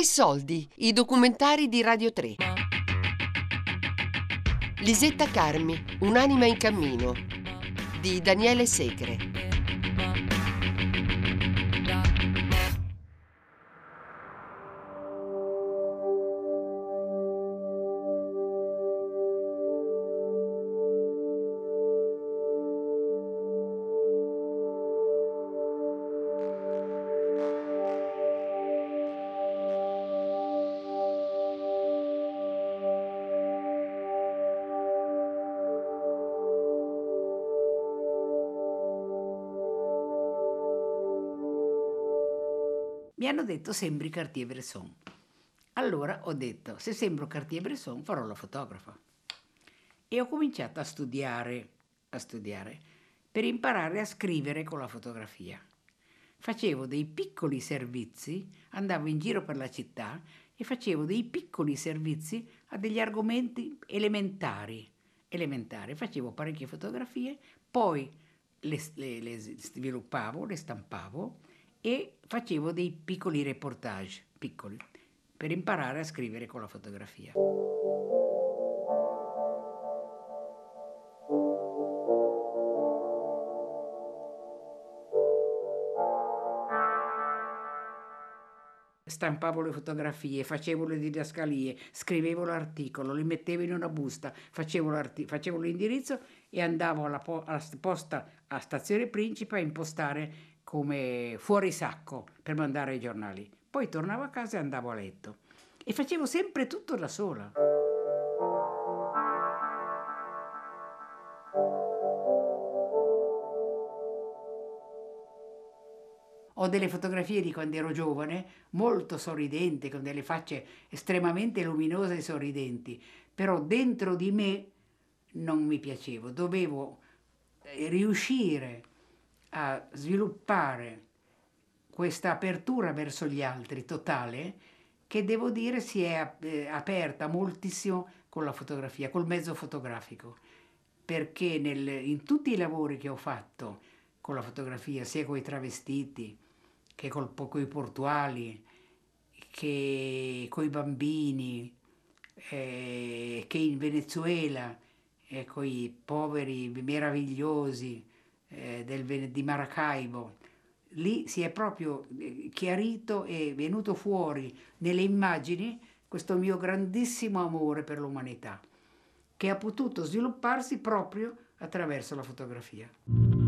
Tre soldi, i documentari di Radio 3. Lisetta Carmi, Un'anima in cammino, di Daniele Segre. Mi hanno detto sembri Cartier-Bresson. Allora ho detto, se sembro Cartier-Bresson farò la fotografa. E ho cominciato a studiare, a studiare, per imparare a scrivere con la fotografia. Facevo dei piccoli servizi, andavo in giro per la città e facevo dei piccoli servizi a degli argomenti elementari. elementari. Facevo parecchie fotografie, poi le, le, le sviluppavo, le stampavo e facevo dei piccoli reportage, piccoli, per imparare a scrivere con la fotografia. stampavo le fotografie, facevo le didascalie, scrivevo l'articolo, li mettevo in una busta, facevo, facevo l'indirizzo e andavo alla, po- alla posta a Stazione Principe a impostare come fuori sacco per mandare i giornali. Poi tornavo a casa e andavo a letto. E facevo sempre tutto da sola. Ho delle fotografie di quando ero giovane, molto sorridente, con delle facce estremamente luminose e sorridenti, però dentro di me non mi piacevo, dovevo eh, riuscire a sviluppare questa apertura verso gli altri totale che devo dire si è eh, aperta moltissimo con la fotografia, col mezzo fotografico, perché nel, in tutti i lavori che ho fatto con la fotografia, sia con i travestiti che con i portuali, che con i bambini, eh, che in Venezuela, eh, con i poveri meravigliosi, eh, del, di Maracaibo. Lì si è proprio eh, chiarito e venuto fuori nelle immagini questo mio grandissimo amore per l'umanità, che ha potuto svilupparsi proprio attraverso la fotografia.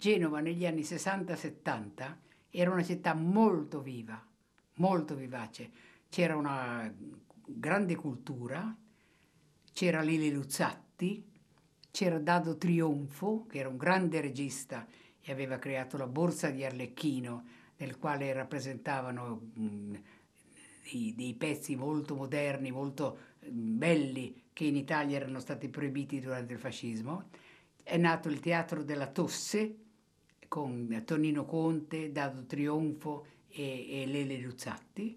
Genova negli anni 60-70 era una città molto viva, molto vivace. C'era una grande cultura, c'era Lili Luzzatti, c'era Dado Trionfo, che era un grande regista e aveva creato la Borsa di Arlecchino, nel quale rappresentavano mh, dei, dei, pezzi molto moderni, molto mh, belli, che in Italia erano stati proibiti durante il fascismo. È nato il Teatro della Tosse, con Tonino Conte, Dado Trionfo e, e Lele Luzzatti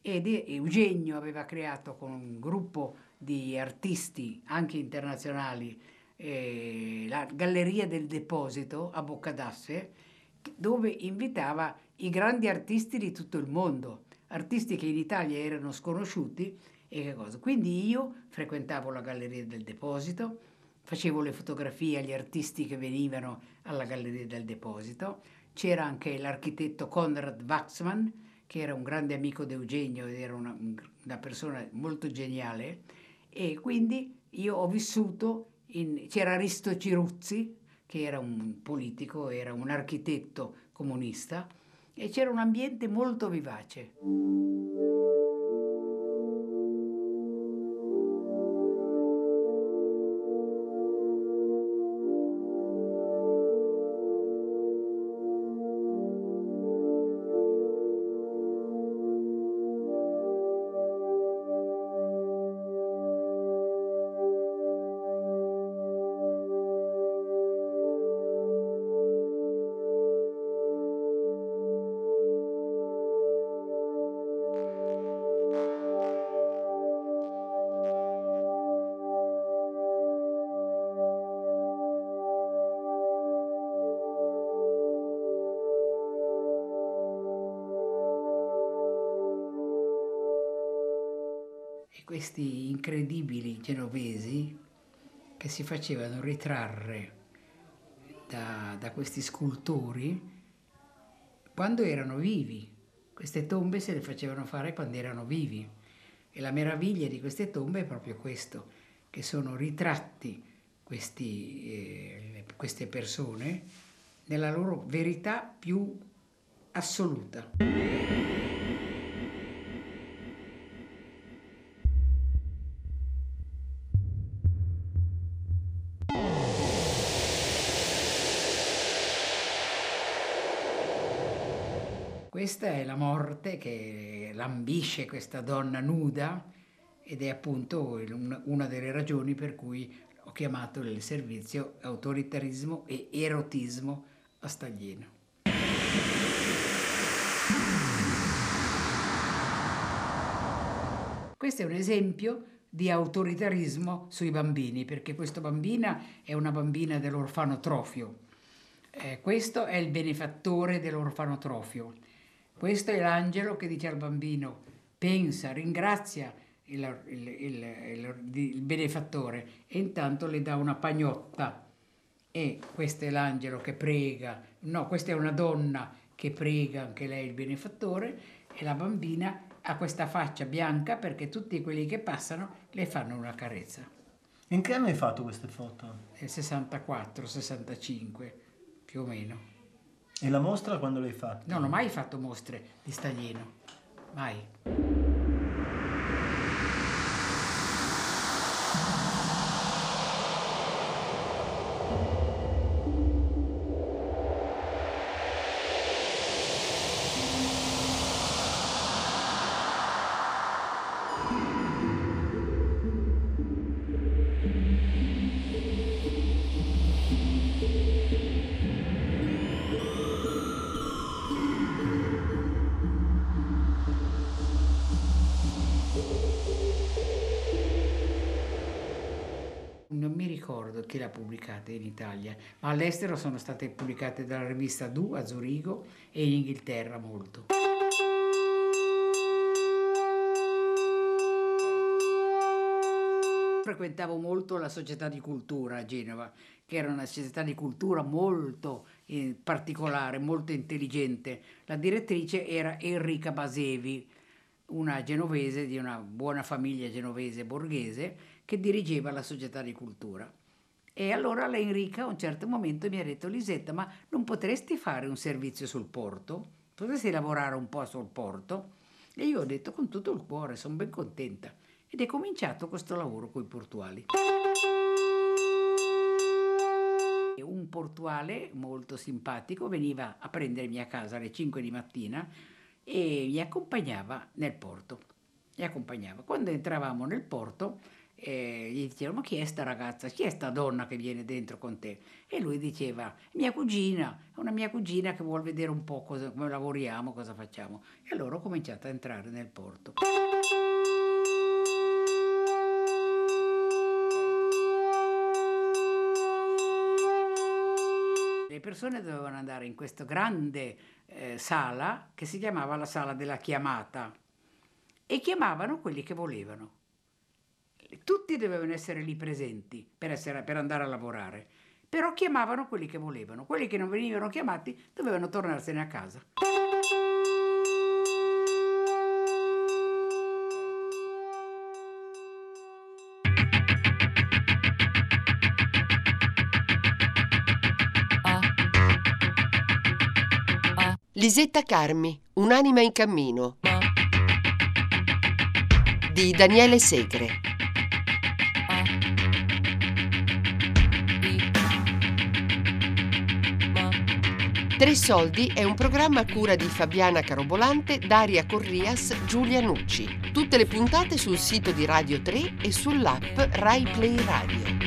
ed Eugenio aveva creato con un gruppo di artisti anche internazionali eh, la Galleria del Deposito a Boccadasse dove invitava i grandi artisti di tutto il mondo, artisti che in Italia erano sconosciuti e che cosa. Quindi io frequentavo la Galleria del Deposito, facevo le fotografie agli artisti che venivano alla Galleria del Deposito. C'era anche l'architetto Konrad Waxman che era un grande amico di Eugenio ed era una, una persona molto geniale e quindi io ho vissuto, in, c'era Risto Ciruzzi, che era un politico, era un architetto comunista, e c'era un ambiente molto vivace. Questi incredibili genovesi che si facevano ritrarre da, da questi scultori quando erano vivi. Queste tombe se le facevano fare quando erano vivi. E la meraviglia di queste tombe è proprio questo, che sono ritratti questi, eh, queste persone nella loro verità più assoluta. Questa è la morte che lambisce questa donna nuda ed è appunto una delle ragioni per cui ho chiamato il servizio autoritarismo e erotismo a Staglieno. Questo è un esempio di autoritarismo sui bambini, perché questa bambina è una bambina dell'orfanotrofio. Eh, questo è il benefattore dell'orfanotrofio questo è l'angelo che dice al bambino, pensa, ringrazia il, il, il, il benefattore e intanto le dà una pagnotta. E questo è l'angelo che prega, no, questa è una donna che prega anche lei il benefattore e la bambina ha questa faccia bianca perché tutti quelli che passano le fanno una carezza. In che anno hai fatto queste foto? Nel 64, 65, più o meno. E la mostra quando l'hai fatta? Non ho mai fatto mostre di Staglieno, mai. Ricordo chi l'ha pubblicata in Italia, ma all'estero sono state pubblicate dalla rivista Du a Zurigo e in Inghilterra molto. Frequentavo molto la società di cultura a Genova, che era una società di cultura molto eh, particolare, molto intelligente. La direttrice era Enrica Basevi, una genovese di una buona famiglia genovese borghese che dirigeva la società di cultura. E allora la Enrica a un certo momento mi ha detto Lisetta, ma non potresti fare un servizio sul porto? Potresti lavorare un po' sul porto? E io ho detto con tutto il cuore, sono ben contenta. Ed è cominciato questo lavoro con i portuali. Un portuale molto simpatico veniva a prendermi a casa alle 5 di mattina e mi accompagnava nel porto. Mi accompagnava. Quando entravamo nel porto e gli dicevano ma chi è sta ragazza, chi è sta donna che viene dentro con te? E lui diceva mia cugina, è una mia cugina che vuole vedere un po' cosa, come lavoriamo, cosa facciamo. E allora ho cominciato a entrare nel porto. Le persone dovevano andare in questa grande eh, sala che si chiamava la sala della chiamata e chiamavano quelli che volevano tutti dovevano essere lì presenti per, essere, per andare a lavorare, però chiamavano quelli che volevano, quelli che non venivano chiamati dovevano tornarsene a casa. Lisetta Carmi, Un'anima in cammino di Daniele Segre. Tre soldi è un programma a cura di Fabiana Carobolante, Daria Corrias, Giulia Nucci. Tutte le puntate sul sito di Radio 3 e sull'app Rai Play Radio.